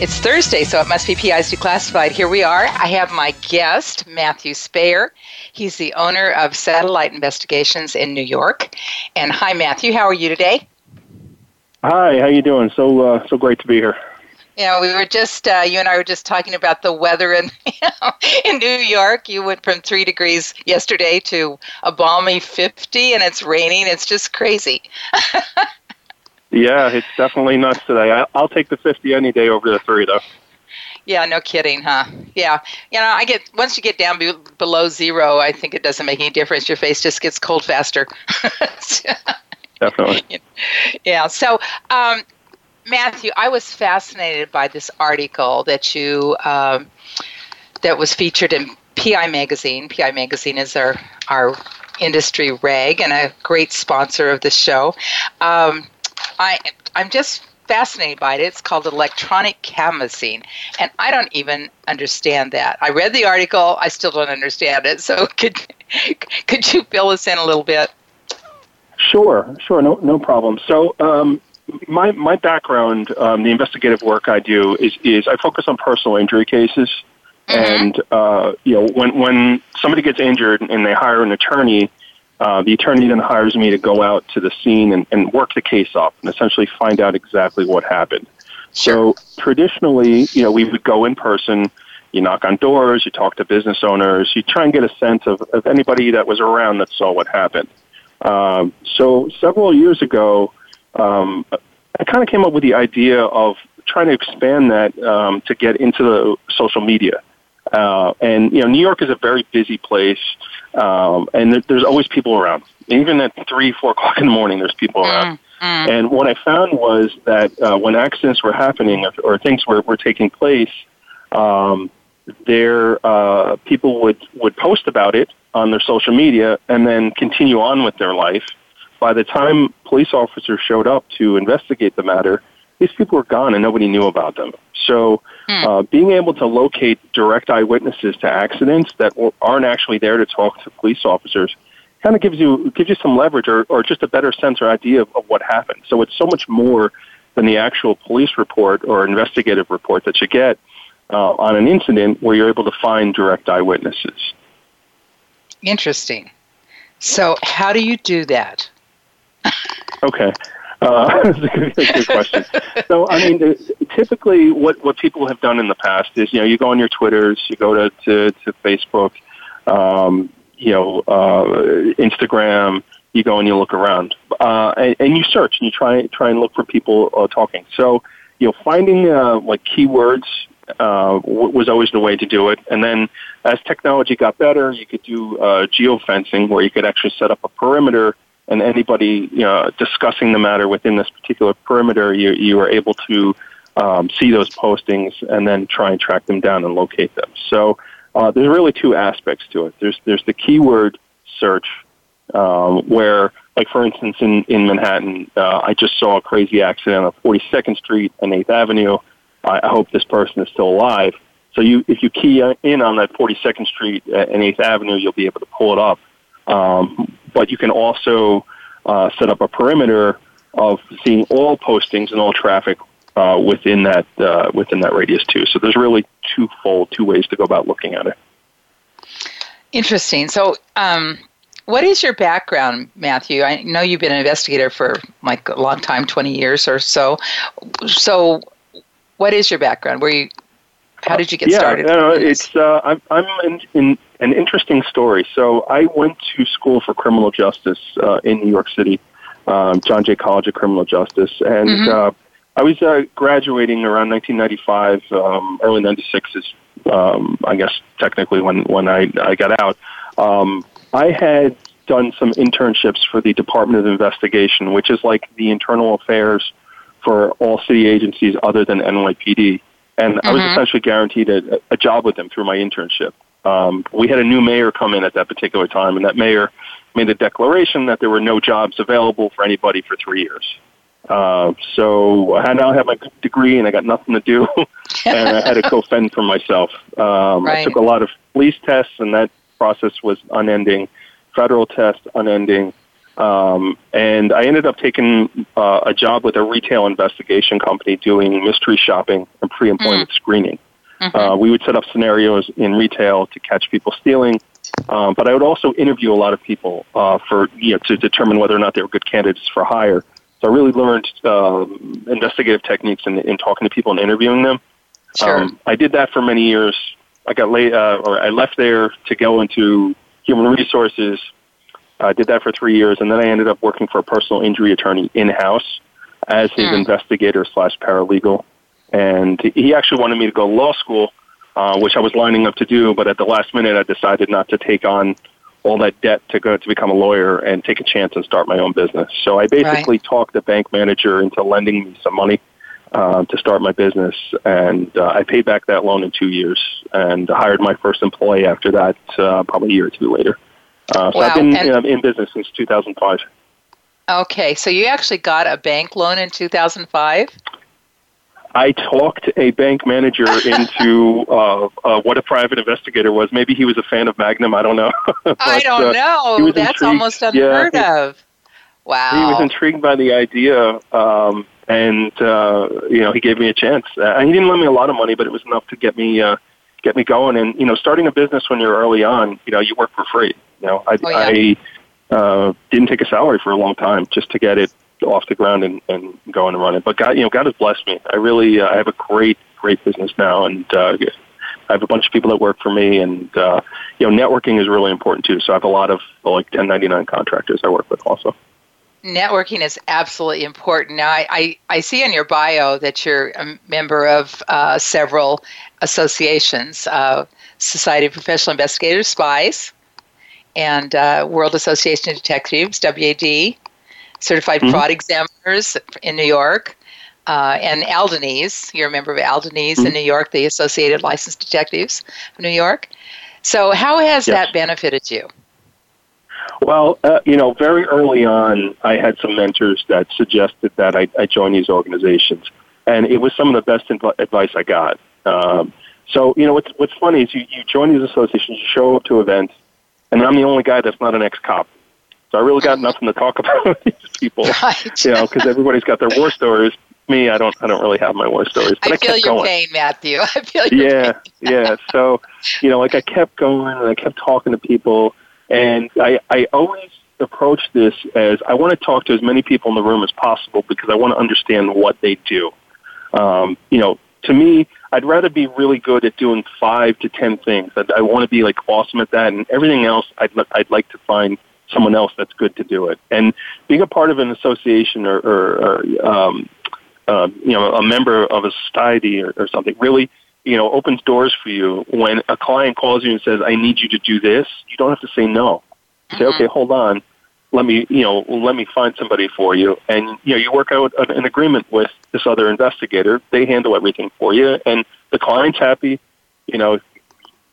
it's Thursday, so it must be PIs Declassified. Here we are. I have my guest, Matthew Spayer. He's the owner of Satellite Investigations in New York. And hi, Matthew. How are you today? Hi. How you doing? So uh, so great to be here. Yeah, we were just uh, you and I were just talking about the weather in you know, in New York. You went from three degrees yesterday to a balmy fifty, and it's raining. It's just crazy. Yeah, it's definitely nuts today. I, I'll take the 50 any day over the three, though. Yeah, no kidding, huh? Yeah, you know, I get once you get down be, below zero, I think it doesn't make any difference. Your face just gets cold faster. Definitely. Yeah. So, um, Matthew, I was fascinated by this article that you um, that was featured in PI Magazine. PI Magazine is our our industry rag and a great sponsor of the show. Um, I I'm just fascinated by it. It's called electronic canvassing, and I don't even understand that. I read the article. I still don't understand it. So could could you fill us in a little bit? Sure, sure, no no problem. So. Um, my my background, um, the investigative work I do is is I focus on personal injury cases, mm-hmm. and uh, you know when when somebody gets injured and they hire an attorney, uh, the attorney then hires me to go out to the scene and, and work the case up and essentially find out exactly what happened. So traditionally, you know, we would go in person, you knock on doors, you talk to business owners, you try and get a sense of, of anybody that was around that saw what happened. Um, so several years ago, um, I kind of came up with the idea of trying to expand that um, to get into the social media. Uh, and you know, New York is a very busy place, um, and there, there's always people around. Even at three, four o'clock in the morning, there's people around. Mm, mm. And what I found was that uh, when accidents were happening or, or things were, were taking place, um, there uh, people would would post about it on their social media and then continue on with their life. By the time police officers showed up to investigate the matter, these people were gone and nobody knew about them. So, hmm. uh, being able to locate direct eyewitnesses to accidents that aren't actually there to talk to police officers kind of gives you gives you some leverage or, or just a better sense or idea of, of what happened. So it's so much more than the actual police report or investigative report that you get uh, on an incident where you're able to find direct eyewitnesses. Interesting. So, how do you do that? okay. Uh, that's a good, good question. so, I mean, typically, what what people have done in the past is, you know, you go on your Twitters, you go to to, to Facebook, um, you know, uh, Instagram. You go and you look around, uh, and, and you search and you try try and look for people uh, talking. So, you know, finding uh, like keywords uh, w- was always the way to do it. And then as technology got better, you could do uh, geofencing where you could actually set up a perimeter and anybody you know, discussing the matter within this particular perimeter, you, you are able to um, see those postings and then try and track them down and locate them. So uh, there's really two aspects to it. There's there's the keyword search um, where, like for instance, in in Manhattan, uh, I just saw a crazy accident on 42nd Street and 8th Avenue. I, I hope this person is still alive. So you, if you key in on that 42nd Street and 8th Avenue, you'll be able to pull it up. Um, but you can also uh, set up a perimeter of seeing all postings and all traffic uh, within that uh, within that radius too. So there's really twofold, two ways to go about looking at it. Interesting. So, um, what is your background, Matthew? I know you've been an investigator for like a long time, twenty years or so. So, what is your background? Where you? How did you get yeah, started? Yeah, it's uh, I'm I'm in, in an interesting story. So I went to school for criminal justice uh, in New York City, um, John Jay College of Criminal Justice, and mm-hmm. uh, I was uh, graduating around 1995. Um, early '96 is, um, I guess, technically when when I I got out. Um, I had done some internships for the Department of Investigation, which is like the internal affairs for all city agencies other than NYPD and mm-hmm. I was mm-hmm. essentially guaranteed a, a job with them through my internship. Um, we had a new mayor come in at that particular time, and that mayor made a declaration that there were no jobs available for anybody for three years. Uh, so I now have my degree and I got nothing to do, and I had to go fend for myself. Um, right. I took a lot of police tests, and that process was unending. Federal tests, unending. Um, and I ended up taking uh, a job with a retail investigation company doing mystery shopping and pre-employment mm. screening. Mm-hmm. Uh, we would set up scenarios in retail to catch people stealing, um, but I would also interview a lot of people uh, for you know to determine whether or not they were good candidates for hire. So I really learned um, investigative techniques in, in talking to people and interviewing them. Sure. Um, I did that for many years. I got late, uh, or I left there to go into human resources. I did that for three years, and then I ended up working for a personal injury attorney in house as his mm. investigator slash paralegal. And he actually wanted me to go to law school, uh, which I was lining up to do, but at the last minute, I decided not to take on all that debt to go to become a lawyer and take a chance and start my own business. So I basically right. talked the bank manager into lending me some money uh, to start my business, and uh, I paid back that loan in two years and hired my first employee after that, uh, probably a year or two later. Uh, so wow. I've been and, in business since 2005. Okay, so you actually got a bank loan in 2005? I talked a bank manager into uh, uh, what a private investigator was. Maybe he was a fan of Magnum. I don't know. but, I don't uh, know. That's intrigued. almost unheard yeah, of. Wow. He was intrigued by the idea, um, and uh, you know, he gave me a chance. Uh, he didn't lend me a lot of money, but it was enough to get me uh, get me going. And you know, starting a business when you're early on, you know, you work for free. You know, I, oh, yeah. I uh, didn't take a salary for a long time just to get it off the ground and, and going and running. But God, you know, God has blessed me. I really, uh, I have a great, great business now, and uh, I have a bunch of people that work for me, and uh, you know, networking is really important too. So I have a lot of like 1099 contractors I work with also. Networking is absolutely important. Now, I, I, I see in your bio that you're a member of uh, several associations uh, Society of Professional Investigators, SPIES, and uh, World Association of Detectives, WAD, certified mm-hmm. fraud examiners in New York, uh, and ALDONYS. You're a member of ALDONYS mm-hmm. in New York, the Associated Licensed Detectives of New York. So, how has yes. that benefited you? Well, uh, you know, very early on, I had some mentors that suggested that I, I join these organizations, and it was some of the best inv- advice I got. Um, so, you know, what's what's funny is you, you join these associations, you show up to events, and I'm the only guy that's not an ex-cop. So I really got nothing to talk about with these people, right. you know, because everybody's got their war stories. Me, I don't, I don't really have my war stories. But I, I feel your going. pain, Matthew. I feel your yeah, pain. yeah. So, you know, like I kept going and I kept talking to people, and I, I always approach this as I want to talk to as many people in the room as possible because I want to understand what they do. Um, you know, to me, I'd rather be really good at doing five to ten things. I, I want to be like awesome at that, and everything else, I'd I'd like to find someone else that's good to do it. And being a part of an association or, or, or um, uh, you know, a member of a society or, or something really, you know, opens doors for you. When a client calls you and says, "I need you to do this," you don't have to say no. You say, mm-hmm. "Okay, hold on." Let me, you know, let me find somebody for you, and you know, you work out an agreement with this other investigator. They handle everything for you, and the client's happy. You know,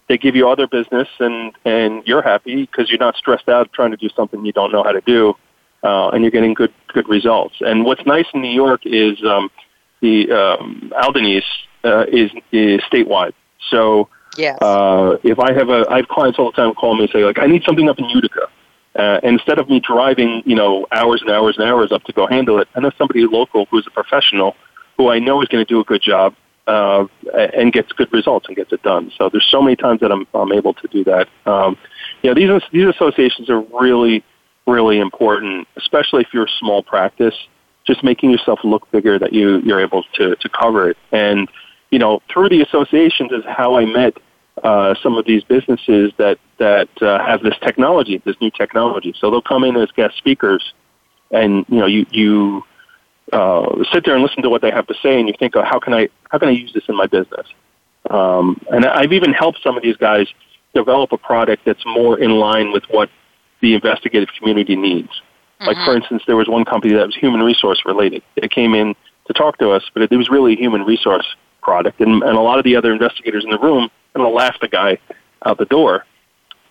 they give you other business and and you're happy because you're not stressed out trying to do something you don't know how to do uh, and you're getting good good results. And what's nice in New York is um, the um, ALDONYS uh, is is statewide. So yes. uh, if I have a I have clients all the time call me and say like I need something up in Utica. Uh, and instead of me driving you know hours and hours and hours up to go handle it I know somebody local who's a professional who I know is going to do a good job uh, and gets good results and gets it done. So there's so many times that I'm, I'm able to do that. Um, you know, these these associations are really really important, especially if you're a small practice. Just making yourself look bigger that you you're able to to cover it. And you know, through the associations is how I met uh, some of these businesses that that uh, have this technology, this new technology. So they'll come in as guest speakers, and you know, you you uh, sit there and listen to what they have to say, and you think, oh, how can I how can I use this in my business? Um, and I've even helped some of these guys develop a product that's more in line with what the investigative community needs. Mm-hmm. Like for instance, there was one company that was human resource related. It came in to talk to us, but it, it was really a human resource product, and, and a lot of the other investigators in the room kind of laughed the guy out the door.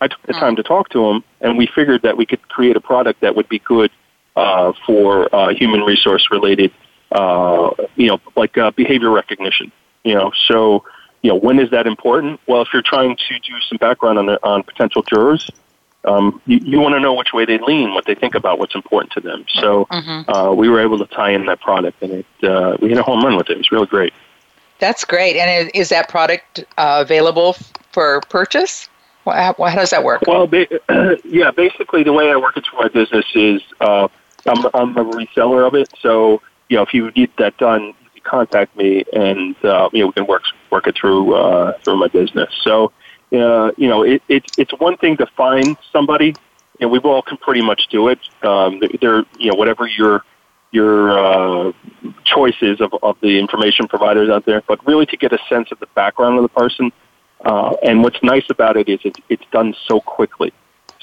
I took the Hmm. time to talk to him, and we figured that we could create a product that would be good uh, for uh, human resource related, uh, you know, like uh, behavior recognition. You know, so you know, when is that important? Well, if you're trying to do some background on the, on potential jurors, um, you, you want to know which way they lean, what they think about, what's important to them. So Mm-hmm. uh, we were able to tie in that product, and it uh, we hit a home run with it. It was really great. That's great. And is, that product uh, available for purchase? How, how does that work? Well, ba- yeah, basically the way I work it through my business is uh, I'm, I'm a reseller of it. So, you know, if you need that done, contact me and, uh, you know, we can work, work it through, uh, through my business. So, uh, you know, it, it, it's one thing to find somebody and we all can pretty much do it. Um, they're, you know, whatever your, your, uh, choices of, of the information providers out there, but really to get a sense of the background of the person. Uh, and what's nice about it is it, it's done so quickly.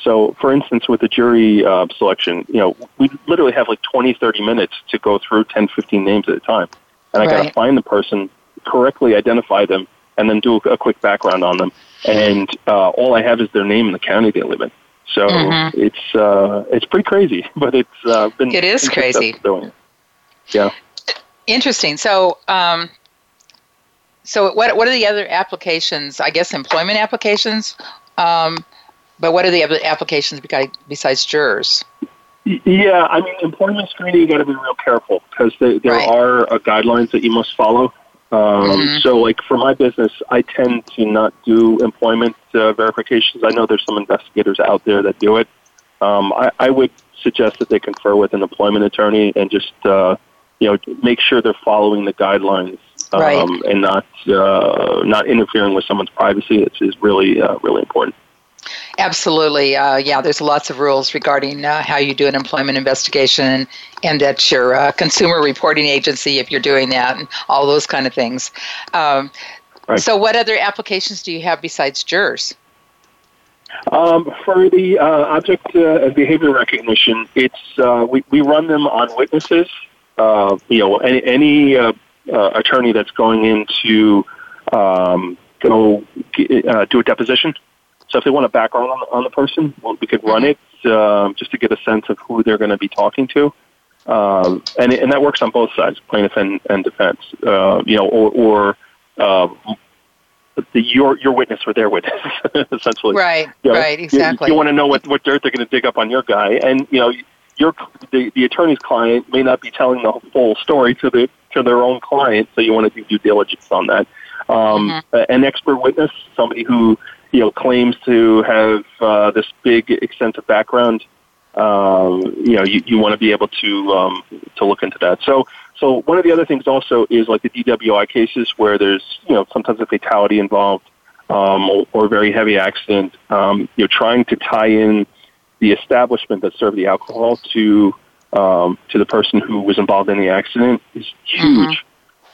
So, for instance, with the jury uh, selection, you know, we literally have like 20, 30 minutes to go through 10, 15 names at a time. And I got to find the person, correctly identify them, and then do a quick background on them. And uh, all I have is their name and the county they live in. So Mhm. it's uh, it's pretty crazy, but it's uh, been It is crazy. doing it. Yeah. Interesting. So, um, so what what are the other applications? I guess employment applications. Um, but what are the other applications besides jurors? Yeah, I mean, employment screening, you got to be real careful because there Right. are uh, guidelines that you must follow. Um, Mhm. So, like for my business, I tend to not do employment uh, verifications. I know there's some investigators out there that do it. Um, I, I would suggest that they confer with an employment attorney and just, uh, you know, make sure they're following the guidelines um, Right. and not uh, not interfering with someone's privacy. It's is really uh, really important. Absolutely. Uh, yeah, there's lots of rules regarding uh, how you do an employment investigation and, that your uh, consumer reporting agency, if you're doing that, and all those kind of things. Um, Right. So, what other applications do you have besides jurors? Um, for the uh, object uh, and behavior recognition, it's uh, we, we run them on witnesses. Uh, you know, any, any uh, uh, attorney that's going in to um, go uh, do a deposition. So if they want a background on, on the person, well, we could run it um, just to get a sense of who they're going to be talking to. Um, and, and that works on both sides, plaintiff and, and defense. Uh, you know, or, or uh, the, your your witness or their witness, essentially. Right, You know, right, exactly. You, want to know what, what dirt they're going to dig up on your guy, and you know your the, the attorney's client may not be telling the full story to the to their own client, so you want to do due diligence on that. Um, Mm-hmm. An expert witness, somebody who you know claims to have uh, this big extensive background. Um, you know, you, you want to be able to um, to look into that. So, so one of the other things also is like the DWI cases where there's you know sometimes a fatality involved um, or, or a very heavy accident. Um, you know, trying to tie in the establishment that served the alcohol to um, to the person who was involved in the accident is huge.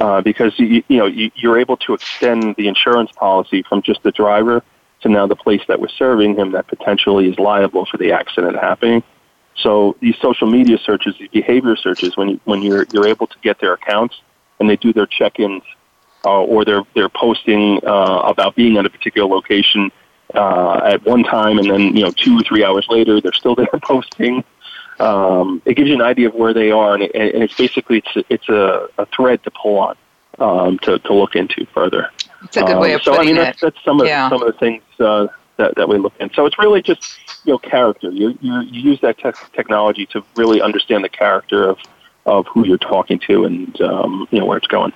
Uh, because you, you know you, you're able to extend the insurance policy from just the driver to now the place that was serving him that potentially is liable for the accident happening. So these social media searches, these behavior searches, when you, when you're you're able to get their accounts and they do their check-ins uh, or they're they're posting uh, about being at a particular location uh, at one time, and then you know two or three hours later they're still there posting. Um, it gives you an idea of where they are, and, it, and it's basically it's it's a, a thread to pull on um, to to look into further. It's a good way Um, of so I mean it. that's, that's some of Yeah. some of the things uh, that that we look at. So it's really just you know character. You you, you use that te- technology to really understand the character of of who you're talking to and um, you know where it's going.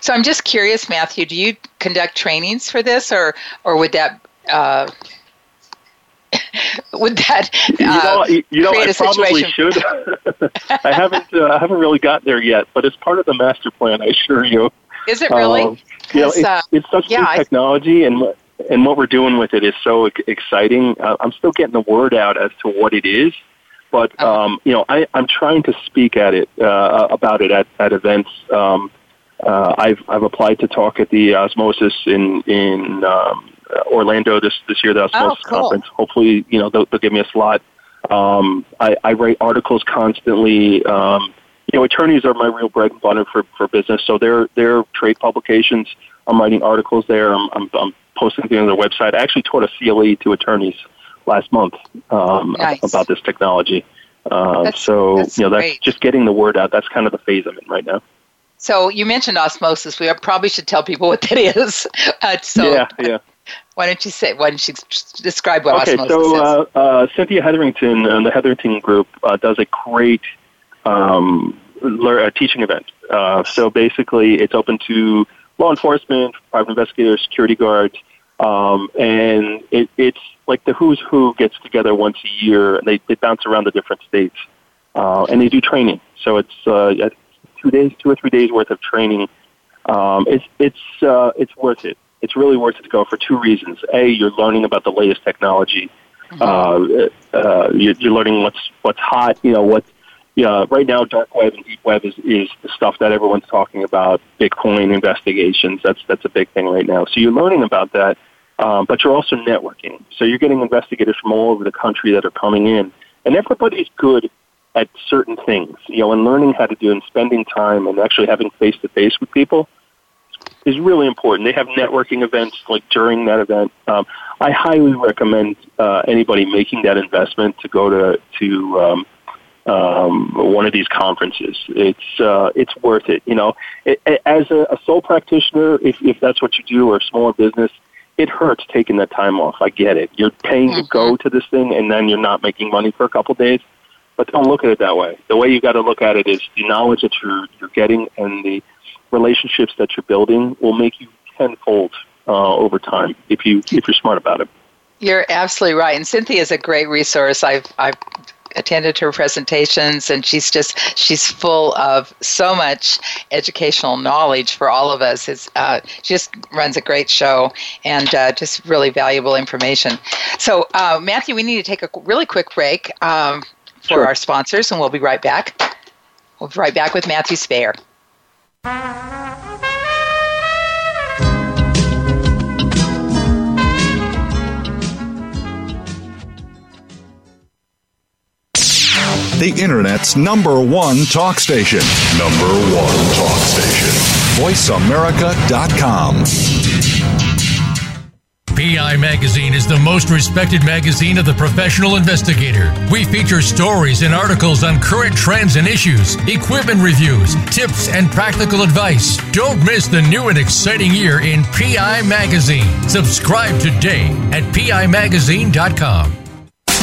So I'm just curious, Matthew. Do you conduct trainings for this, or or would that uh, would that You know, uh, you you know, I a probably situation? should. I haven't, uh, I haven't really got there yet, but it's part of the master plan. I assure you. Is it really? Um, you know, it's, uh, it's such yeah, new technology, and what- and what we're doing with it is so exciting. Uh, I'm still getting the word out as to what it is, but um, you know, I, I'm trying to speak at it uh, about it at, at events. Um, uh, I've I've applied to talk at the Osmosis in in um, Orlando this this year, the Osmosis Oh, cool. conference. Hopefully, you know they'll, they'll give me a slot. Um, I, I write articles constantly. Um, you know, attorneys are my real bread and butter for, for business. So their their trade publications, I'm writing articles there. I'm, I'm, I'm posting things on their website. I actually taught a CLE to attorneys last month um, nice. about this technology. Uh, so you know, that's great. just getting the word out. That's kind of the phase I'm in right now. So you mentioned osmosis. We probably should tell people what that is. Uh, so yeah, yeah. Why don't you say? Why don't you describe what okay, osmosis so, is? Uh, uh, Cynthia Hetherington and the Hetherington Group uh, does a great um, a teaching event. Uh, so basically, it's open to law enforcement, private investigators, security guards, um, and it, it's like the who's who gets together once a year, and they, they bounce around the different states, uh, and they do training. So it's uh, two days, two or three days worth of training. Um, it's it's uh, it's worth it. It's really worth it to go for two reasons. A, you're learning about the latest technology. Mm-hmm. Uh, uh, you're, you're learning what's what's hot. You know what yeah, right now, dark web and deep web is, is the stuff that everyone's talking about. Bitcoin investigations, that's that's a big thing right now. So you're learning about that, um, but you're also networking. So you're getting investigators from all over the country that are coming in, and everybody's good at certain things. You know, and learning how to do and spending time and actually having face to face with people is really important. They have networking events like during that event. Um, I highly recommend uh, anybody making that investment to go to to um, um, one of these conferences. It's uh, it's worth it. You know, it, it, as a, a sole practitioner, if if that's what you do, or a smaller business, it hurts taking that time off. I get it. You're paying mm-hmm. to go mm-hmm. to this thing, and then you're not making money for a couple days. But don't look at it that way. The way you got to look at it is the knowledge that you're you're getting and the relationships that you're building will make you tenfold uh, over time if you if you're smart about it. You're absolutely right, and Cynthia is a great resource. I've I've attended her presentations and she's just she's full of so much educational knowledge for all of us it's, uh, she just runs a great show and uh, just really valuable information so uh, matthew we need to take a really quick break um, for sure. our sponsors and we'll be right back we'll be right back with matthew Speyer. The Internet's number one talk station. Number one talk station. VoiceAmerica.com. PI Magazine is the most respected magazine of the professional investigator. We feature stories and articles on current trends and issues, equipment reviews, tips, and practical advice. Don't miss the new and exciting year in PI Magazine. Subscribe today at PIMagazine.com.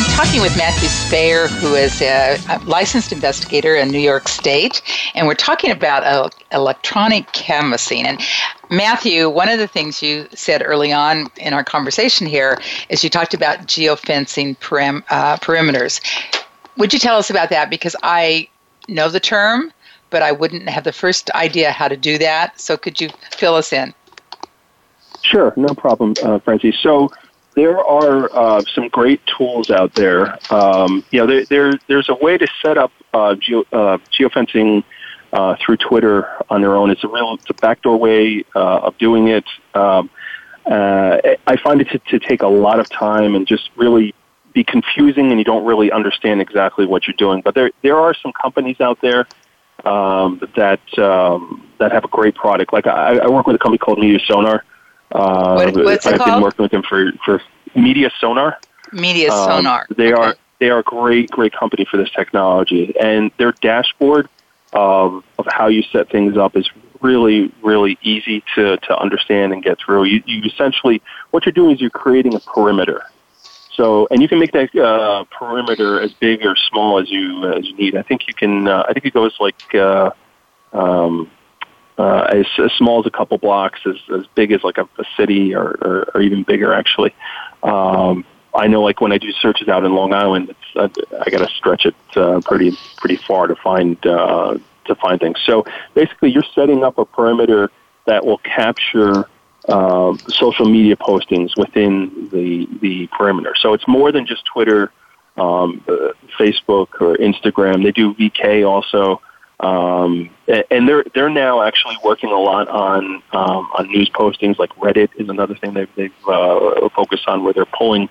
Koehler talking with Matthew Spayer, who is a, licensed investigator in New York State, and we're talking about electronic canvassing. And Matthew, one of the things you said early on in our conversation here is you talked about geofencing perim- uh, perimeters. Would you tell us about that? Because I know the term, but I wouldn't have the first idea how to do that. So could you fill us in? Sure, no problem, uh, Francie. So there are uh, some great tools out there. Um, you know, there, there, there's a way to set up uh, geo, uh, geofencing uh, through Twitter on their own. It's a real, it's a backdoor way uh, of doing it. Um, uh, I find it to, to take a lot of time and just really be confusing, and you don't really understand exactly what you're doing. But there, there are some companies out there um, that um, that have a great product. Like I, I work with a company called Media Sonar. Uh, what, what's I've it called? been working with them for, for Media Sonar. Media um, Sonar. They okay. are they are a great great company for this technology, and their dashboard of of how you set things up is really really easy to to understand and get through. You, you essentially what you're doing is you're creating a perimeter. So, and you can make that uh, perimeter as big or small as you as you need. I think you can. Uh, I think it goes like uh, um, uh, as, as small as a couple blocks, as, as big as like a, a city, or, or, or even bigger actually. Um, I know, like when I do searches out in Long Island, it's, uh, I got to stretch it uh, pretty pretty far to find uh, to find things. So basically, you're setting up a perimeter that will capture uh, social media postings within the the perimeter. So it's more than just Twitter, um, uh, Facebook, or Instagram. They do VK also. Um, and they're they're now actually working a lot on um, on news postings. Like Reddit is another thing they've they've uh, focused on, where they're pulling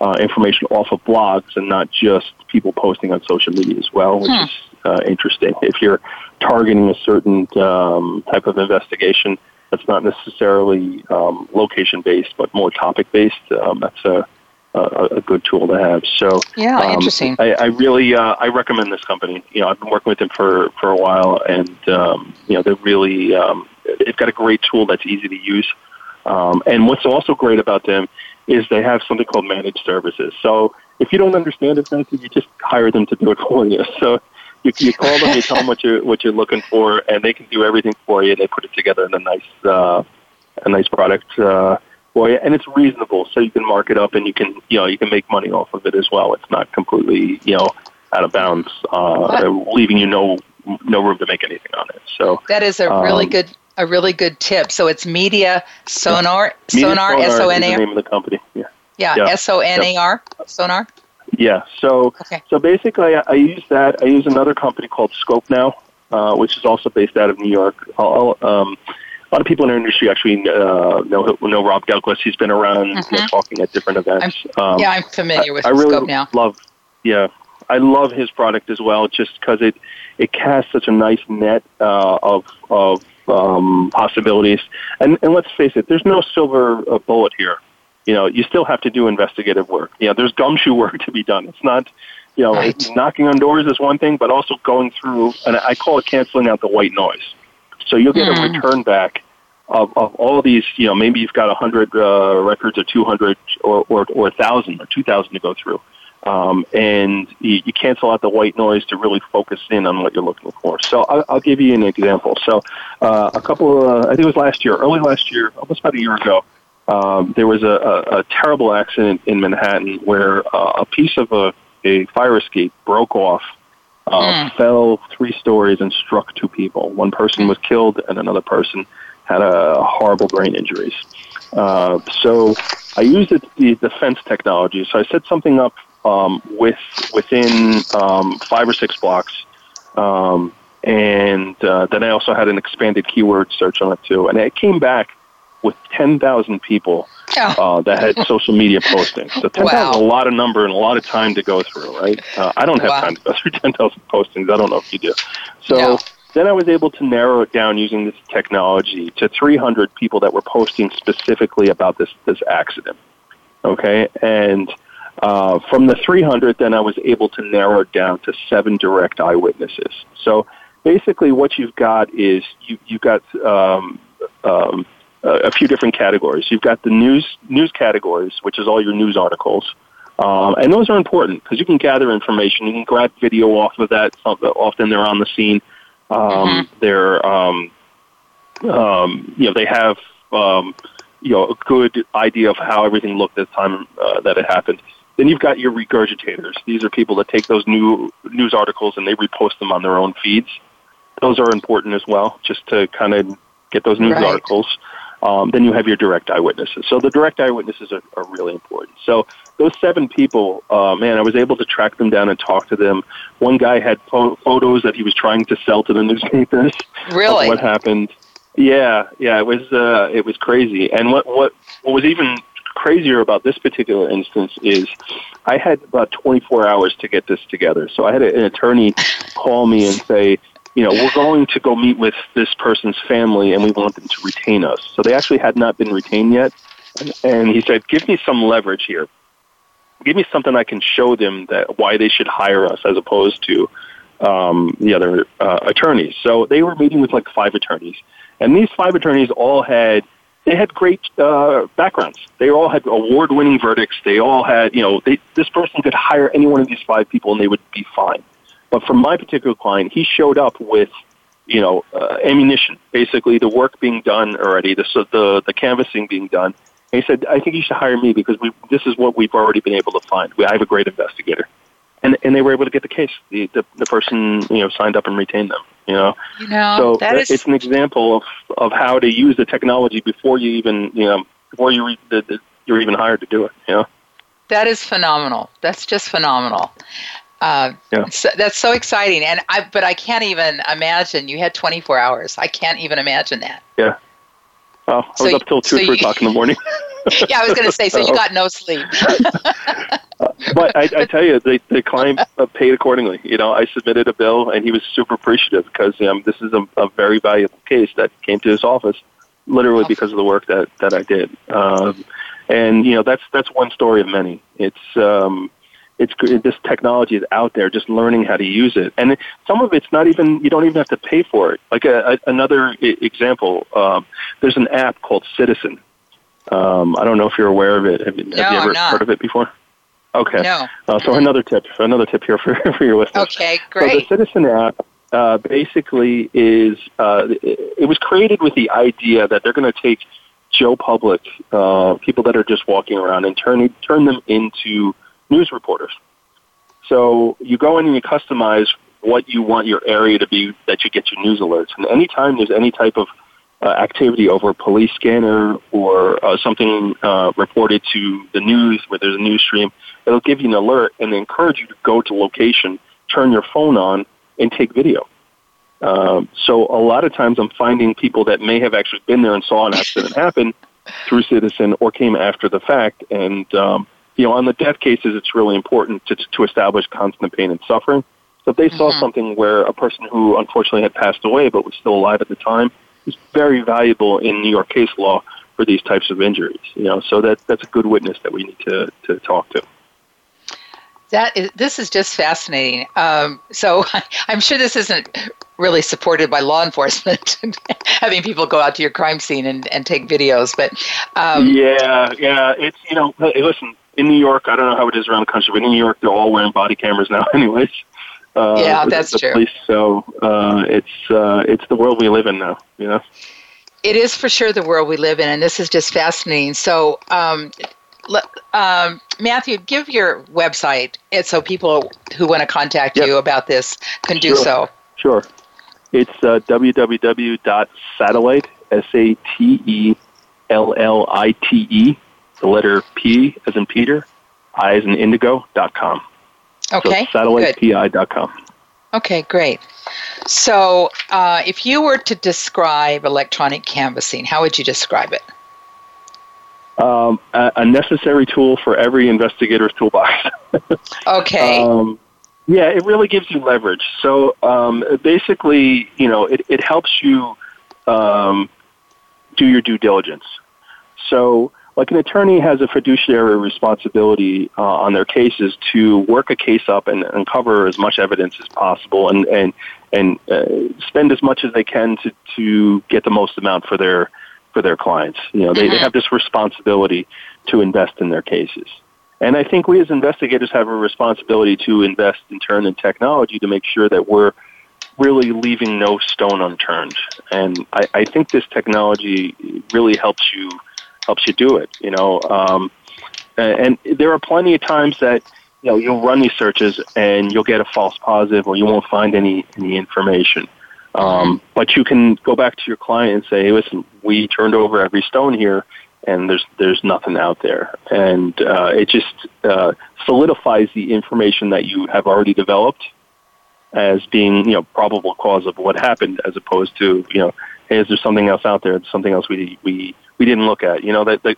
uh, information off of blogs and not just people posting on social media as well, which hmm. is uh, interesting. If you're targeting a certain um, type of investigation that's not necessarily um, location based, but more topic based, um, that's a a, a good tool to have. So yeah, um, interesting. I, I really uh, I recommend this company. You know, I've been working with them for for a while, and um, you know they're really um, they've got a great tool that's easy to use. Um, and what's also great about them is they have something called managed services. So if you don't understand it, you just hire them to do it for you. So you, you call them, you tell them what you're what you're looking for, and they can do everything for you. They put it together in a nice uh, a nice product. Uh, for you, and it's reasonable, so you can mark it up and you can you know you can make money off of it as well. It's not completely you know out of bounds, uh, leaving you no no room to make anything on it. So that is a really um, good a really good tip. So it's Media Sonar yeah. Sonar S O N A R. Name of the company. Yeah. Yeah. S O N A R Sonar. Yeah. So okay. so basically, I, I use that. I use another company called Scope Now, uh, which is also based out of New York. I'll, I'll um, a lot of people in our industry actually uh, know know Rob Douglas. He's been around mm-hmm. you know, talking at different events. Um, yeah, I'm familiar with I, I really now. Love, yeah, I love his product as well, just because it it casts such a nice net uh, of of um, possibilities. And, and let's face it, there's no silver uh, bullet here. You know, you still have to do investigative work. You know, there's gumshoe work to be done. It's not, you know, right. knocking on doors is one thing, but also going through, and I call it canceling out the white noise. So you'll get mm. a hmm. return back of, of all these, you know, maybe you've got 100 uh, records or 200 or, or, or 1,000 or 2,000 to go through. Um, and you, you cancel out the white noise to really focus in on what you're looking for. So I'll, I'll give you an example. So uh, a couple, of, uh, I think it was last year, early last year, almost about a year ago, um, there was a, a, a terrible accident in Manhattan where uh, a piece of a, a fire escape broke off uh, mm. fell three stories and struck two people. One person was killed, and another person had a horrible brain injuries. Uh, so I used the, the geofence technology. So I set something up um, with within um, five or six blocks, um, and uh, then I also had an expanded keyword search on it too. And it came back with ten thousand people uh, that had social media postings. So 10,000 wow. is a lot of number and a lot of time to go through, right? Uh, I don't have wow. time to go through 10,000 postings. I don't know if you do. So no. then I was able to narrow it down using this technology to 300 people that were posting specifically about this, this accident. Okay? And uh, from the 300, then I was able to narrow it down to seven direct eyewitnesses. So basically, what you've got is you, you've got um, um, a few different categories. You've got the news news categories, which is all your news articles. Um, and those are important because you can gather information. You can grab video off of that. Often they're on the scene. Um, mm-hmm. They're, um, um, you know, they have, um, you know, a good idea of how everything looked at the time uh, that it happened. Then you've got your regurgitators. These are people that take those new news articles and they repost them on their own feeds. Those are important as well, just to kind of get those news right. articles. Um, then you have your direct eyewitnesses. So the direct eyewitnesses are, are really important. So those seven people, uh, man, I was able to track them down and talk to them. One guy had po- photos that he was trying to sell to the newspapers. Really? what happened? Yeah, yeah, it was uh, it was crazy. And what what what was even crazier about this particular instance is I had about 24 hours to get this together. So I had an attorney call me and say, you know, we're going to go meet with this person's family and we want them to retain us. So they actually had not been retained yet. And he said, give me some leverage here. Give me something I can show them that why they should hire us as opposed to um, the other uh, attorneys. So they were meeting with like five attorneys. And these five attorneys all had they had great uh, backgrounds. They all had award-winning verdicts. They all had, you know, they, this person could hire any one of these five people and they would be fine. But for my particular client, he showed up with, you know, uh, ammunition. Basically, the work being done already, the the the canvassing being done. And he said, "I think you should hire me because we this is what we've already been able to find. We, I have a great investigator." And and they were able to get the case. The the, the person you know signed up and retained them. You know, you know so that is... it's an example of of how to use the technology before you even you know before you re- the, the, you're even hired to do it. You know. That is phenomenal. That's just phenomenal. Uh, yeah. So that's so exciting, and I but I can't even imagine you had 24 hours. I can't even imagine that. Yeah. Oh, I so was up till two, so three o'clock in the morning. yeah, I was going to say. So you got no sleep. but I, I tell you, the the client uh, paid accordingly. You know, I submitted a bill, and he was super appreciative because um, this is a, a very valuable case that came to his office, literally because of the work that that I did. Um, and you know, that's that's one story of many. It's um, it's this technology is out there, just learning how to use it. And some of it's not even you don't even have to pay for it. Like a, a, another example, um, there's an app called Citizen. Um, I don't know if you're aware of it. Have, no, have you ever heard of it before? Okay. No. Uh, so another tip, another tip here for for your listeners. Okay, great. So the Citizen app uh, basically is uh, it, it was created with the idea that they're going to take Joe Public, uh, people that are just walking around, and turn turn them into news reporters. So you go in and you customize what you want your area to be that you get your news alerts. And anytime there's any type of uh, activity over a police scanner or uh, something uh, reported to the news where there's a news stream, it'll give you an alert and encourage you to go to location, turn your phone on, and take video. Um, so a lot of times I'm finding people that may have actually been there and saw an accident happen through Citizen or came after the fact, and um, you know, on the death cases, it's really important to, to establish constant pain and suffering. So if they saw mm-hmm. something where a person who unfortunately had passed away but was still alive at the time, it's very valuable in New York case law for these types of injuries. You know, so that that's a good witness that we need to, to talk to. That is, this is just fascinating. Um, so I'm sure this isn't really supported by law enforcement, having people go out to your crime scene and, and take videos. But um, yeah, yeah, it's you know, hey, listen, in New York, I don't know how it is around the country, but in New York, they're all wearing body cameras now, anyways. Uh, yeah, that's the true. Police, so uh, it's uh, it's the world we live in now. You know. It is for sure the world we live in, and this is just fascinating. So, um, um, Matthew, give your website so people who want to contact yep. you about this can do sure. so. Sure. It's uh, www.satellite, S A T E L L I T E, the letter P as in Peter, I as in indigo, dot com. Okay. So satellitepi.com. Okay, great. So, uh, if you were to describe electronic canvassing, how would you describe it? Um, a, a, necessary tool for every investigator's toolbox. okay. Um, yeah, it really gives you leverage. So um, basically, you know, it, it helps you um, do your due diligence. So, like an attorney has a fiduciary responsibility uh, on their cases to work a case up and uncover as much evidence as possible, and and and uh, spend as much as they can to to get the most amount for their for their clients. You know, they, mm-hmm. they have this responsibility to invest in their cases. And I think we as investigators have a responsibility to invest in turn in technology to make sure that we're really leaving no stone unturned. And I, I think this technology really helps you helps you do it. You know, um, and, and there are plenty of times that you know you'll run these searches and you'll get a false positive or you won't find any any information. Um, but you can go back to your client and say, hey, "Listen, we turned over every stone here, and there's there's nothing out there." And uh, it just uh, solidifies the information that you have already developed as being, you know, probable cause of what happened, as opposed to, you know, hey, is there something else out there? Something else we we we didn't look at. You know, that the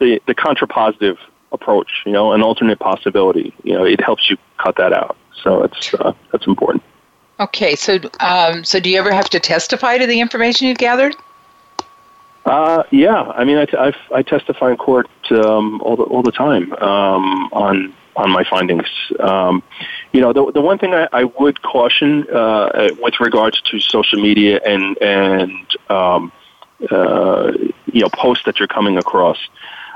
the, the contrapositive approach, you know, an alternate possibility. You know, it helps you cut that out. So it's uh, that's important. Okay, so um, so do you ever have to testify to the information you've gathered? Uh, yeah, I mean, I, t- I, I testify in court um, all the all the time um, on on my findings. Um, you know, the the one thing I, I would caution uh, with regards to social media and and um, uh, you know posts that you're coming across.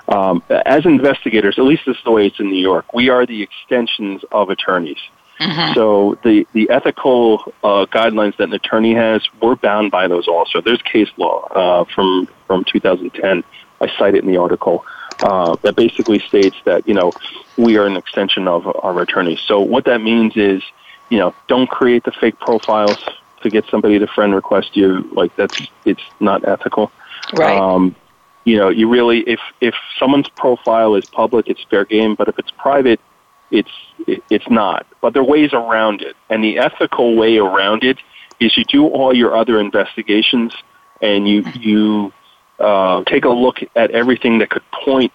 Um, as investigators, at least this is the way it's in New York, we are the extensions of attorneys. Mm-hmm. So the, the ethical uh, guidelines that an attorney has, we're bound by those also. There's case law uh, from from 2010. I cite it in the article uh, that basically states that you know we are an extension of our attorneys. So what that means is you know don't create the fake profiles to get somebody to friend request you. Like that's it's not ethical. Right. Um, you know, you really if if someone's profile is public, it's fair game. But if it's private, it's it's not. But there are ways around it, and the ethical way around it is you do all your other investigations, and you you uh, take a look at everything that could point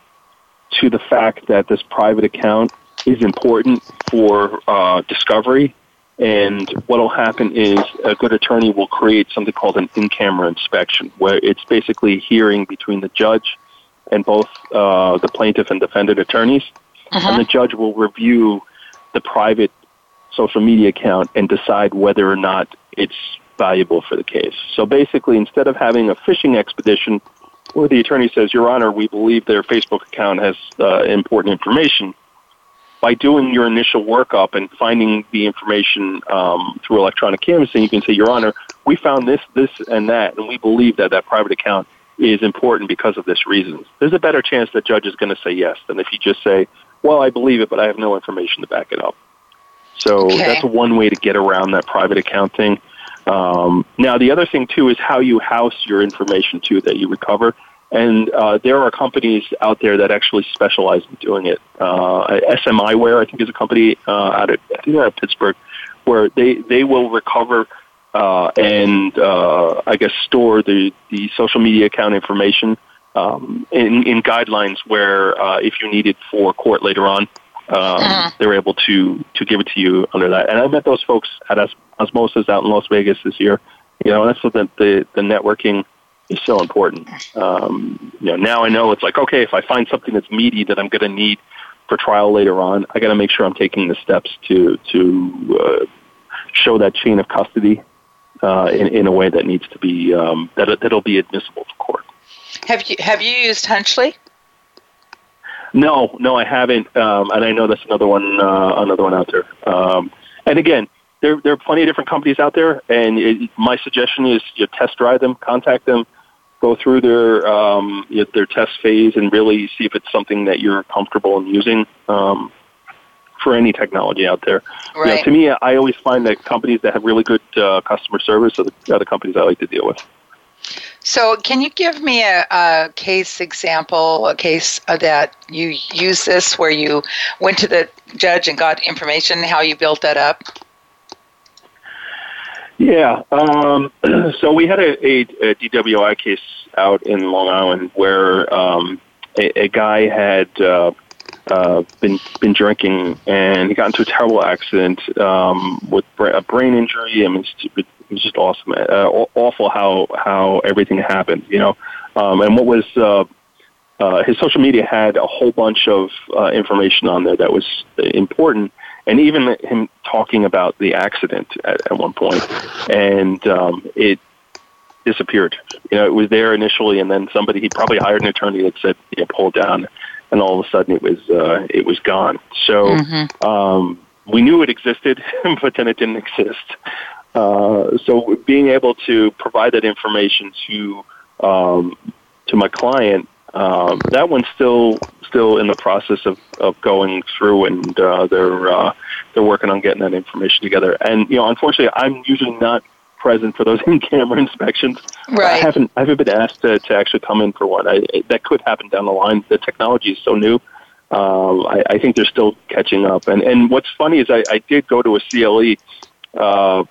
to the fact that this private account is important for uh, discovery. And what will happen is a good attorney will create something called an in-camera inspection, where it's basically a hearing between the judge and both uh, the plaintiff and defendant attorneys, uh-huh. and the judge will review the private social media account and decide whether or not it's valuable for the case. So basically, instead of having a fishing expedition where the attorney says, Your Honor, we believe their Facebook account has uh, important information, by doing your initial workup and finding the information um, through electronic canvassing, you can say, Your Honor, we found this, this, and that, and we believe that that private account is important because of this reason. There's a better chance that judge is going to say yes than if you just say, Well, I believe it, but I have no information to back it up. So okay. that's one way to get around that private account thing. Um, now, the other thing too is how you house your information too that you recover. And uh, there are companies out there that actually specialize in doing it. Uh, SMIware, I think, is a company uh, out of I think out of Pittsburgh, where they they will recover uh, and uh, I guess store the the social media account information um, in in guidelines where uh, if you need it for court later on, um, uh-huh. they're able to to give it to you under that. And I met those folks at Osmosis out in Las Vegas this year. You know, that's what the the, the networking is so important. Um, you know, now I know it's like okay, if I find something that's meaty that I'm going to need for trial later on, I got to make sure I'm taking the steps to to uh, show that chain of custody uh, in, in a way that needs to be um, that that'll be admissible to court. Have you have you used Hunchly? No, no, I haven't, um, and I know that's another one, uh, another one out there. Um, and again, there there are plenty of different companies out there, and it, my suggestion is you test drive them, contact them, go through their um, their test phase, and really see if it's something that you're comfortable in using. Um, for any technology out there, right. you know, to me, I always find that companies that have really good uh, customer service are the, are the companies I like to deal with. So, can you give me a, a case example, a case that you use this where you went to the judge and got information, how you built that up? Yeah. Um, so we had a, a, a, DWI case out in Long Island where um, a, a, guy had uh, uh, been been drinking and he got into a terrible accident um, with a brain injury. I mean, it was just awesome. Uh, awful how how everything happened. You know, um, and what was uh, uh, his social media had a whole bunch of uh, information on there that was important, and even him talking about the accident at, at one point, and um, it disappeared. You know, it was there initially, and then somebody he probably hired an attorney that said, "You know, pull it down." and all of a sudden it was uh, it was gone. So mm-hmm. um, we knew it existed, but then it didn't exist. Uh, so being able to provide that information to um, to my client, um, that one's still still in the process of, of going through, and uh, they're uh, they're working on getting that information together. And you know, unfortunately, I'm usually not present for those in-camera inspections. Right. I haven't I haven't been asked to, to actually come in for one. I, that could happen down the line. The technology is so new. Um, I, I think they're still catching up. And and what's funny is I, I did go to a CLE uh,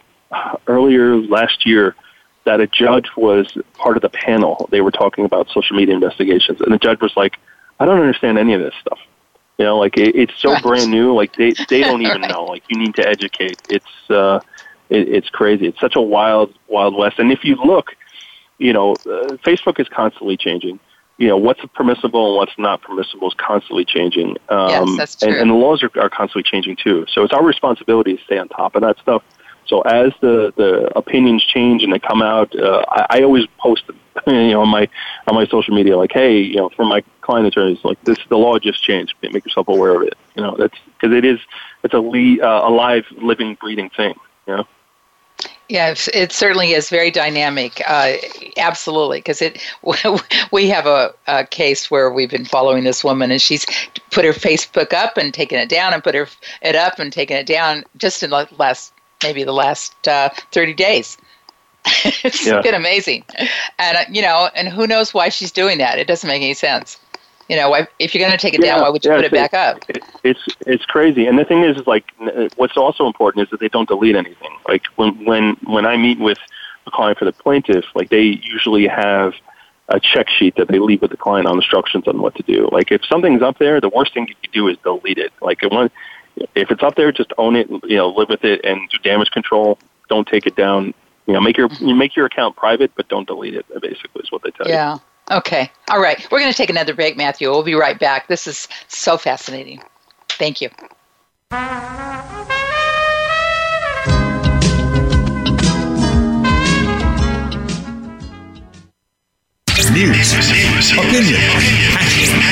earlier last year that a judge was part of the panel. They were talking about social media investigations, and the judge was like, "I don't understand any of this stuff." You know, like it, it's so right. brand new. Like they they don't even right. know. Like you need to educate. It's uh, it, it's crazy. It's such a wild wild west. And if you look, you know, uh, Facebook is constantly changing. You know what's permissible and what's not permissible is constantly changing. Um, yes, that's true. And, and the laws are, are constantly changing too. So it's our responsibility to stay on top of that stuff so as the, the opinions change and they come out, uh, I, I always post, you know, on my on my social media, like, hey, you know, for my client attorneys, like this, the law just changed. Make yourself aware of it. You know, that's because it is it's a le- uh, alive, living, breathing thing. You know. Yeah, it certainly is very dynamic. Uh, absolutely, because it we have a, a, case where we've been following this woman, and she's put her Facebook up and taken it down, and put her it up and taken it down just in the last maybe the last uh, 30 days. it's yeah. been amazing. And, uh, you know, and who knows why she's doing that? It doesn't make any sense. You know, why, if you're going to take it yeah, down, why would you yeah, put it back up? It, it's it's crazy. And the thing is, is like, what's also important is that they don't delete anything. Like when when when I meet with a client for the plaintiff, like they usually have a check sheet that they leave with the client on instructions on what to do. Like if something's up there, the worst thing you can do is delete it. Like it, if it's up there, just own it. You know, live with it and do damage control. Don't take it down. You know, make your you make your account private, but don't delete it. Basically, is what they tell yeah. you. Yeah. Okay. All right. We're going to take another break, Matthew. We'll be right back. This is so fascinating. Thank you. News, opinion, can you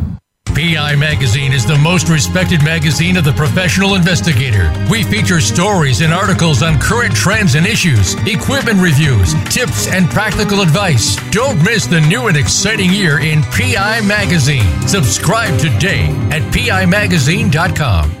PI Magazine is the most respected magazine of the professional investigator. We feature stories and articles on current trends and issues, equipment reviews, tips, and practical advice. Don't miss the new and exciting year in PI Magazine. Subscribe today at PIMagazine.com.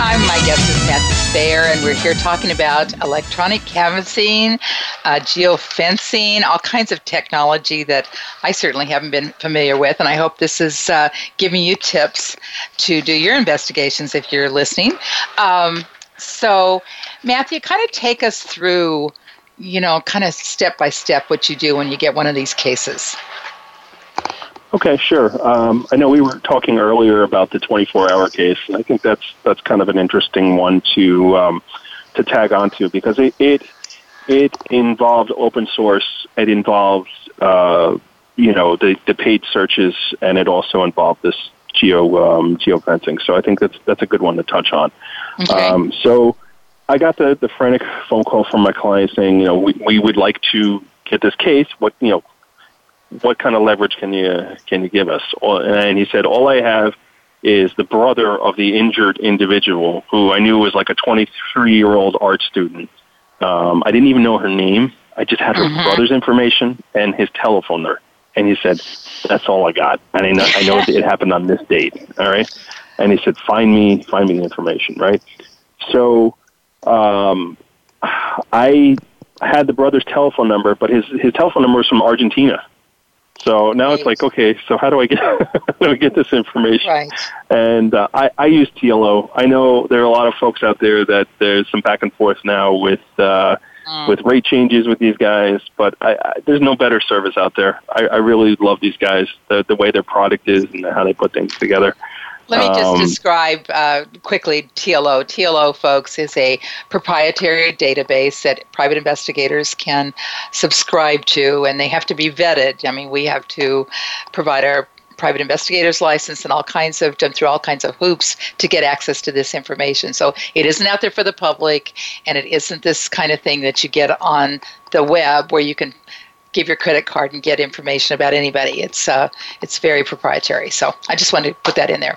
I'm my guest is Matthew Thayer, and we're here talking about electronic canvassing, uh, geofencing, all kinds of technology that I certainly haven't been familiar with. And I hope this is uh, giving you tips to do your investigations if you're listening. Um, so, Matthew, kind of take us through, you know, kind of step by step what you do when you get one of these cases. Okay, sure. Um, I know we were talking earlier about the 24-hour case, and I think that's that's kind of an interesting one to um, to tag onto because it it, it involved open source. It involves uh, you know the, the paid searches, and it also involved this geo um, geofencing. So I think that's that's a good one to touch on. Okay. Um, so I got the the frantic phone call from my client saying, you know, we we would like to get this case. What you know what kind of leverage can you can you give us? And he said, all I have is the brother of the injured individual who I knew was like a 23 year old art student. Um, I didn't even know her name. I just had her Mhm. brother's information and his telephone number. And he said, "That's all I got." And I know, I know it happened on this date. All right. And he said, "Find me, find me the information." Right. So, um, I had the brother's telephone number, but his his telephone number was from Argentina. So now it's like, okay, so how do I get how do I get this information? Right. And uh, I, I use TLO. I know there are a lot of folks out there that there's some back and forth now with uh, Mm. with rate changes with these guys, but I, I, there's no better service out there. I, I really love these guys, the, the way their product is and how they put things together. Let me just Um, describe uh, quickly TLO. TLO, folks, is a proprietary database that private investigators can subscribe to, and they have to be vetted. I mean, we have to provide our private investigators license and all kinds of jump through all kinds of hoops to get access to this information. So it isn't out there for the public, and it isn't this kind of thing that you get on the web where you can give your credit card and get information about anybody. It's uh, it's very proprietary. So I just wanted to put that in there.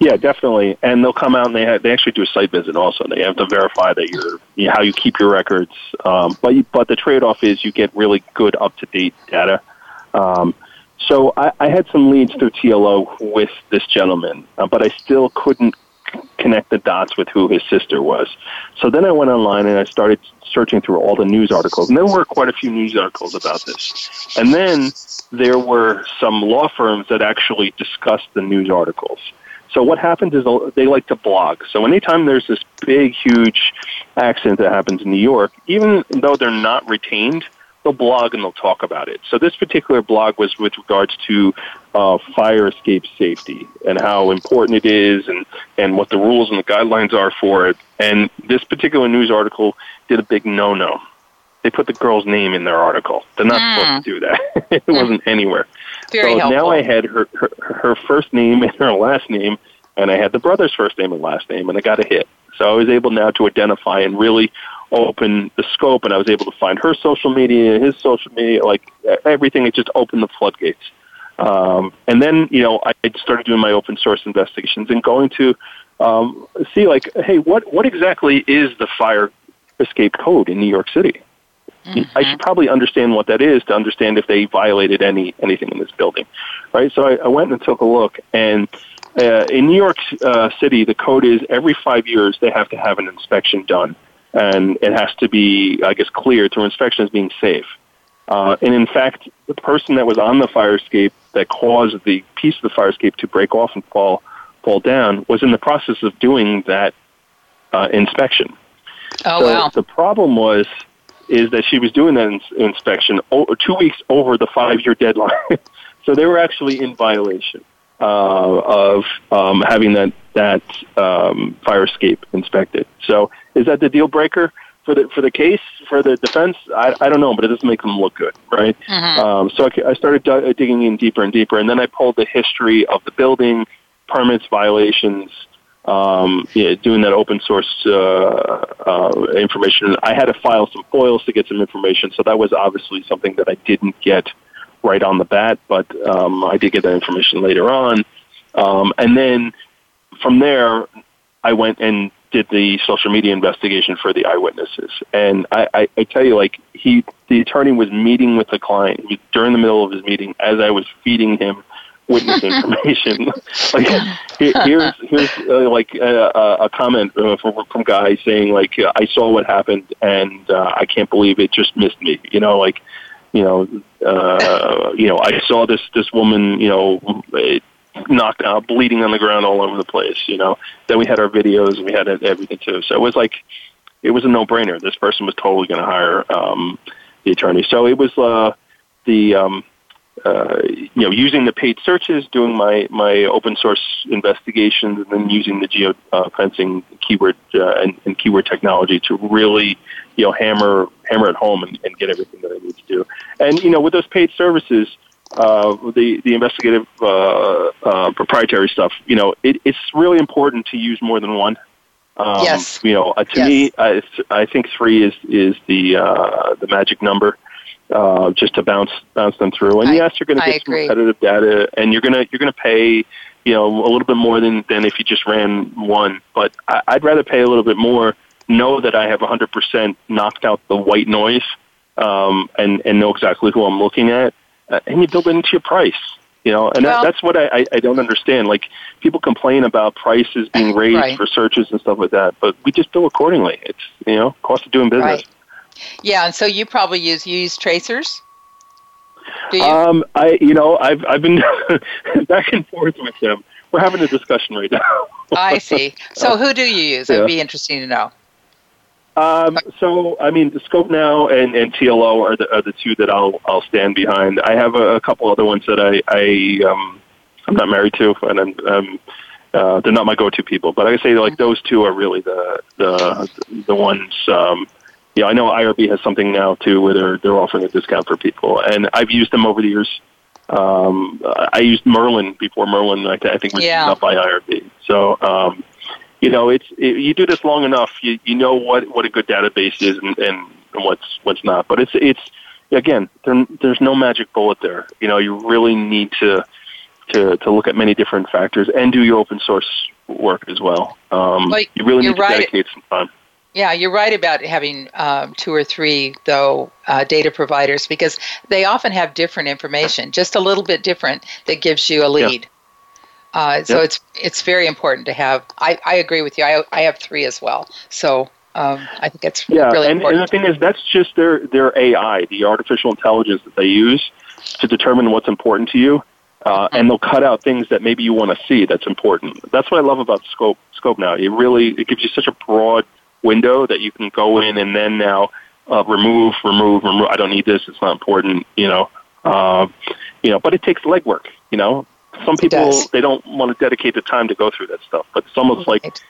Yeah, definitely. And they'll come out and they have, they actually do a site visit also. They have to verify that you're you know, how you keep your records. Um, but you, but the trade off is you get really good up to date data. Um, so I, I had some leads through TLO with this gentleman, uh, but I still couldn't connect the dots with who his sister was. So then I went online and I started searching through all the news articles, and there were quite a few news articles about this. And then there were some law firms that actually discussed the news articles. So what happens is they like to blog. So anytime there's this big, huge accident that happens in New York, even though they're not retained, they'll blog and they'll talk about it. So this particular blog was with regards to uh, fire escape safety and how important it is and, and what the rules and the guidelines are for it. And this particular news article did a big no-no. They put the girl's name in their article. They're not Mm. supposed to do that. it wasn't anywhere. Very so helpful. now I had her, her her first name and her last name, and I had the brother's first name and last name, and I got a hit. So I was able now to identify and really open the scope, and I was able to find her social media, his social media, like everything. It just opened the floodgates. Um, and then you know I started doing my open source investigations and going to um, see like, hey, what what exactly is the fire escape code in New York City? I should probably understand what that is to understand if they violated any anything in this building, right? So I, I went and took a look, and uh, in New York uh, City, the code is every five years they have to have an inspection done, and it has to be, I guess, cleared through inspection as being safe. Uh, and in fact, the person that was on the fire escape that caused the piece of the fire escape to break off and fall fall down was in the process of doing that uh, inspection. oh so wow. the problem was is that she was doing that ins- inspection o- two weeks over the five-year deadline. so they were actually in violation of um, having that that um, fire escape inspected. So is that the deal breaker for the for the case for the defense? I, I don't know, but it doesn't make them look good, right? Mhm. Um, so I started du- digging in deeper and deeper, and then I pulled the history of the building, permits, violations, um, yeah, doing that open source uh, uh, information. I had to file some FOILs to get some information, so that was obviously something that I didn't get right on the bat, but um, I did get that information later on. Um, and then from there, I went and did the social media investigation for the eyewitnesses. And I, I, I tell you, like he, the attorney was meeting with the client He- during the middle of his meeting as I was feeding him witness information. like here, here's here's uh, like a, a comment uh, from from guy saying like uh, I saw what happened and uh, I can't believe it just missed me. You know, like you know, uh, you know, I saw this this woman, you know, knocked out, bleeding on the ground all over the place. You know, then we had our videos we had everything too. So it was like it was a no brainer. This person was totally going to hire um, the attorney. So it was uh, the um, uh, you know, using the paid searches, doing my, my open source investigations, and then using the geo uh, fencing keyword uh, and, and, keyword technology to really, you know, hammer hammer it home and, and, get everything that I need to do. And you know, with those paid services, uh, the the investigative uh, uh, proprietary stuff, you know, it, it's really important to use more than one. Um, yes. You know, to yes. me, I, I think three is is the the magic number uh, just to bounce bounce them through. And I, yes, you're going to get some competitive data, and you're going to you're going to pay you know a little bit more than than if you just ran one. But I, I'd rather pay a little bit more, know that I have 100% knocked out the white noise, um, and and know exactly who I'm looking at, uh, and you build it into your price. You know, and well, that, that's what I, I don't understand. Like people complain about prices being raised right. for searches and stuff like that, but we just bill accordingly. It's you know cost of doing business. Right. Yeah, and so you probably use you use tracers. Do you? Um, I you know I've I've been back and forth with them. We're having a discussion right now. I see. So who do you use? Yeah. It'd be interesting to know. Um, so I mean, Skopenow and, and TLO are the are the two that I'll I'll stand behind. I have a, a couple other ones that I I um, I'm not married to, and I'm, um, uh, they're not my go-to people. But I say like those two are really the the the ones um, yeah, I know IRB has something now too where they're they're offering a discount for people, and I've used them over the years. Um, I used Merlin before Merlin, I, I think was yeah. up by IRB. So, um, you know, it's it, you do this long enough, you you know what what a good database is and, and what's what's not. But it's it's again, there, there's no magic bullet there. You know, you really need to to to look at many different factors and do your open source work as well. Um, well you really need to right. dedicate some time. Yeah, you're right about having um, two or three, though, uh, data providers because they often have different information, just a little bit different, that gives you a lead. Yeah. Uh, so it's it's very important to have. I, I agree with you. I, I have three as well. So um, I think it's yeah, really and, important. and the thing is, that's just their their AI, the artificial intelligence that they use to determine what's important to you, uh, and they'll cut out things that maybe you want to see that's important. That's what I love about Scope Skopenow. It really it gives you such a broad window that you can go in and then now uh, remove, remove, remove. I don't need this. It's not important. You know, uh, you know. But it takes legwork. You know, some people they don't want to dedicate the time to go through that stuff. But it's almost right. like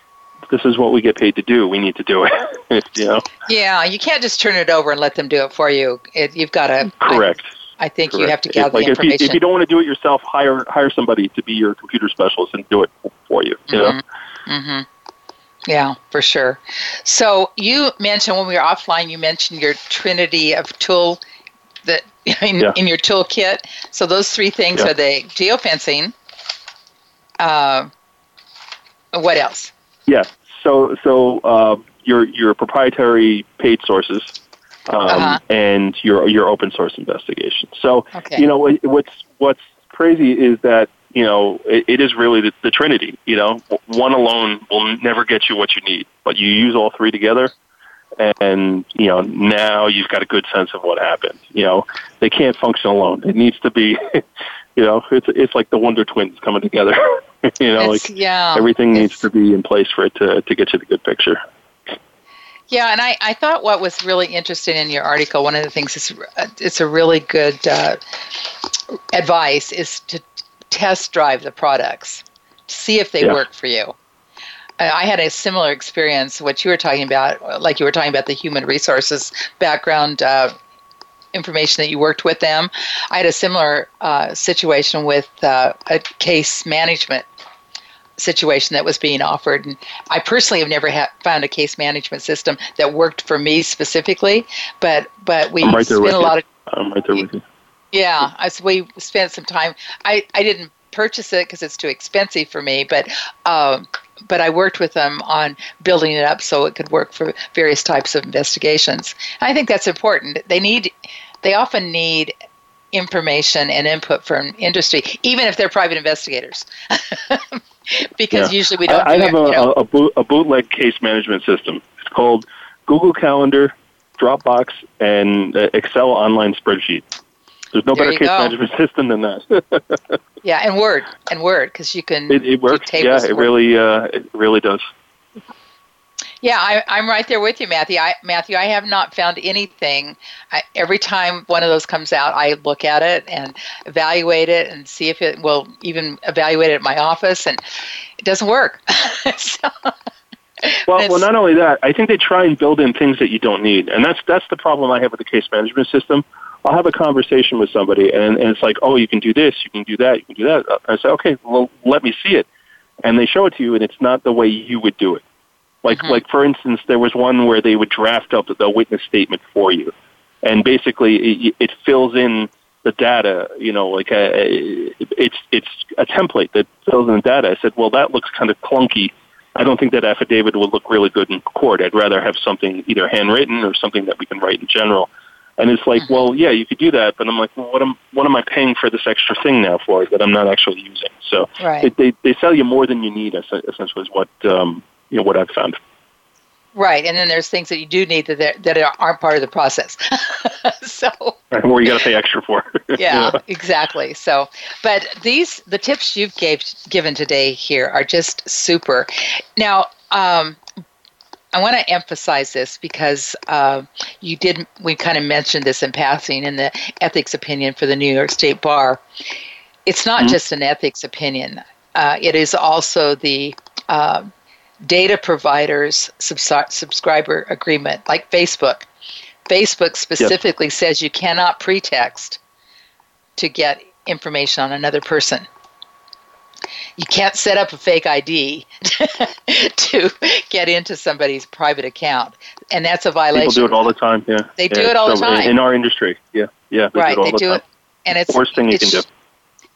this is what we get paid to do. We need to do it. you know. Yeah, you can't just turn it over and let them do it for you. It, you've got to. Correct. I, I think Correct. you have to gather like the information. If you, if you don't want to do it yourself, hire hire somebody to be your computer specialist and do it for you. You mm-hmm. know. Mm-hmm. Yeah, for sure. So you mentioned when we were offline, you mentioned your trinity of tool that in, yeah. in your toolkit. So those three things yeah. are the geofencing. Uh, what else? Yeah. So so uh, your your proprietary paid sources. Um, uh-huh. and your your open source investigation. So okay. you know what's what's crazy is that you know, it, it is really the, the trinity. You know, one alone will never get you what you need, but you use all three together, and you know now you've got a good sense of what happened. You know, they can't function alone. It needs to be, you know, it's it's like the Wonder Twins coming together. you know, it's, like yeah, everything needs to be in place for it to to get you the good picture. Yeah, and I, I thought what was really interesting in your article, one of the things is it's a really good uh, advice is to test drive the products, see if they yeah. work for you. I had a similar experience, what you were talking about, like you were talking about the human resources background uh, information that you worked with them. I had a similar uh, situation with uh, a case management situation that was being offered. And I personally have never ha- found a case management system that worked for me specifically, but but we right spent a lot of. I'm right there with you. Yeah, as we spent some time. I, I didn't purchase it because it's too expensive for me, but um, but I worked with them on building it up so it could work for various types of investigations. And I think that's important. They need, they often need information and input from industry, even if they're private investigators. because Yeah. usually we don't. I, I have it, a, you know. a, boot, a bootleg case management system. It's called Google Calendar, Dropbox, and Excel online spreadsheet. There's no There better case go. management system than that. yeah, and Word and Word because you can. it, it works. Yeah, it really, uh, it really does. Yeah, I, I'm right there with you, Matthew. I, Matthew, I have not found anything. I, every time one of those comes out, I look at it and evaluate it and see if it will even evaluate it at my office, and it doesn't work. so, Well, well, not only that, I think they try and build in things that you don't need, and that's that's the problem I have with the case management system. I'll have a conversation with somebody, and, and it's like, oh, you can do this, you can do that, you can do that. I say, okay, well, let me see it, and they show it to you, and it's not the way you would do it. Like, Mhm. like for instance, there was one where they would draft up the witness statement for you, and basically it, it fills in the data. You know, like a, it's it's a template that fills in the data. I said, well, that looks kind of clunky. I don't think that affidavit would look really good in court. I'd rather have something either handwritten or something that we can write in general. And it's like, Mm-hmm. well, yeah, you could do that, but I'm like, well, what am what am I paying for this extra thing now for that I'm not actually using? So right, it, they they sell you more than you need. Essentially, is what um, you know what I've found. right, and then there's things that you do need that that aren't part of the process. so, Right, where you got to pay extra for. yeah, exactly. So, but these the tips you've gave given today here are just super. Now, um, I want to emphasize this because uh, you did. We kind of mentioned this in passing in the ethics opinion for the New York State Bar. It's not Mhm. just an ethics opinion. Uh, it is also the uh, data providers subs- subscriber agreement, like Facebook. Facebook specifically says you cannot pretext to get information on another person. You can't set up a fake ID to get into somebody's private account, and that's a violation. People do it all the time. Yeah, They Yeah, do it all the time. in, our industry. Yeah, yeah, they right? do it all they the do time. it, and it's Worst thing you can do.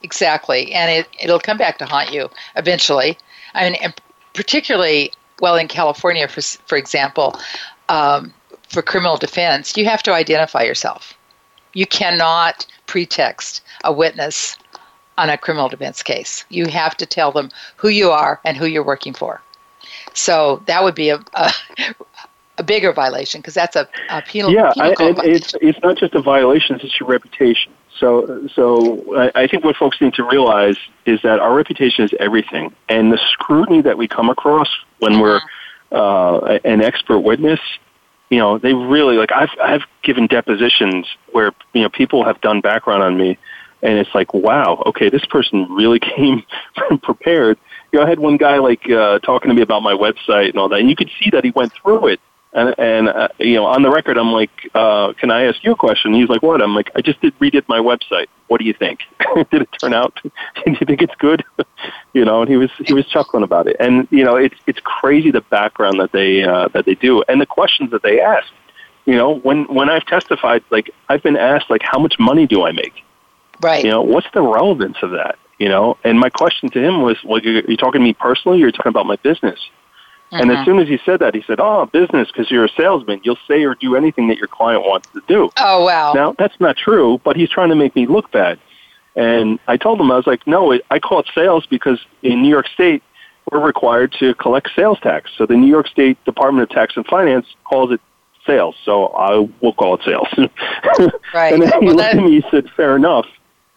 Exactly, and it it'll come back to haunt you eventually. I mean, and particularly well in California, for for example, um, for criminal defense, you have to identify yourself. You cannot pretext a witness on a criminal defense case. You have to tell them who you are and who you're working for. So that would be a a, a bigger violation because that's a, a penal, yeah, penal I, and it's it's not just a violation; it's your reputation. So, so I, I think what folks need to realize is that our reputation is everything, and the scrutiny that we come across when we're uh, an expert witness, you know, they really like. I've I've given depositions where you know people have done background on me, and it's like, wow, okay, this person really came prepared. You know, I had one guy like uh, talking to me about my website and all that, and you could see that he went through it. And, and uh, you know, on the record, I'm like, uh, "Can I ask you a question?" He's like, "What?" I'm like, "I just did redid my website. What do you think? did it turn out? do you think it's good?" you know, and he was he was chuckling about it. And you know, it's it's crazy the background that they uh, that they do and the questions that they ask. You know, when when I've testified, like I've been asked, like, "How much money do I make?" Right. You know, what's the relevance of that? You know, and my question to him was, "Well, you you talking to me personally, or you're talking about my business?" And as mm-hmm. soon as he said that, he said, "Oh, business, because you're a salesman. You'll say or do anything that your client wants to do." oh wow. Now, that's not true, but he's trying to make me look bad. And I told him, I was like, "No, it, I call it sales because in New York State, we're required to collect sales tax. So the New York State Department of Tax and Finance calls it sales. So I will call it sales." Right. and then he Well, looked that- at me and said, "Fair enough."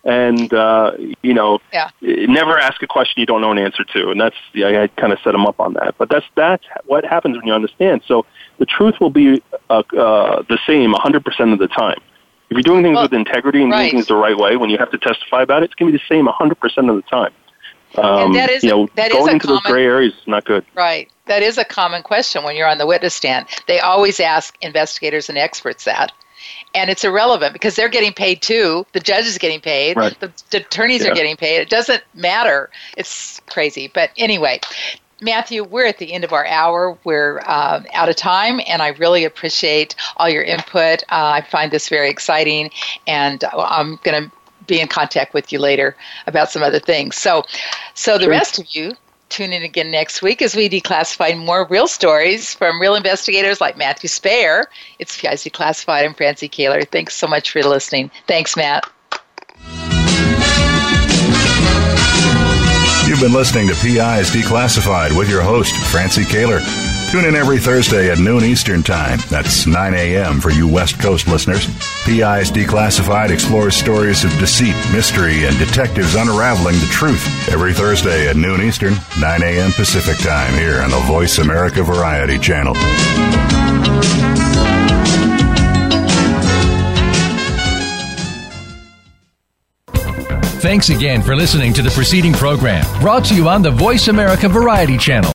And uh, you know, Yeah. never ask a question you don't know an answer to, and that's yeah, I kind of set him up on that. But that's that's what happens when you understand. So the truth will be uh, uh, the same 100% of the time. If you're doing things Well, with integrity and right. doing things the right way, when you have to testify about it, it's going to be the same 100% of the time. Um, that is you know, that is going a into those gray areas is not good. Right. That is a common question when you're on the witness stand. They always ask investigators and experts that. And it's irrelevant because they're getting paid too. The judge is getting paid. Right. The, the attorneys Yeah. are getting paid. It doesn't matter. It's crazy. But anyway, Matthew, we're at the end of our hour. We're uh, out of time, and I really appreciate all your input. Uh, I find this very exciting, and I'm going to be in contact with you later about some other things. So, so the Sure. rest of you Tune in again next week as we declassify more real stories from real investigators like Matthew Spayer. It's PI's Declassified. I'm Francie Kaler. Thanks so much for listening. Thanks, Matt. You've been listening to PIs Declassified with your host, Francie Kaler. Tune in every Thursday at noon Eastern Time. That's 9 a.m. for you West Coast listeners. PIs Declassified explores stories of deceit, mystery, and detectives unraveling the truth. Every Thursday at noon Eastern, 9 a.m. Pacific Time here on the Voice America Variety Channel. Thanks again for listening to the preceding program brought to you on the Voice America Variety Channel.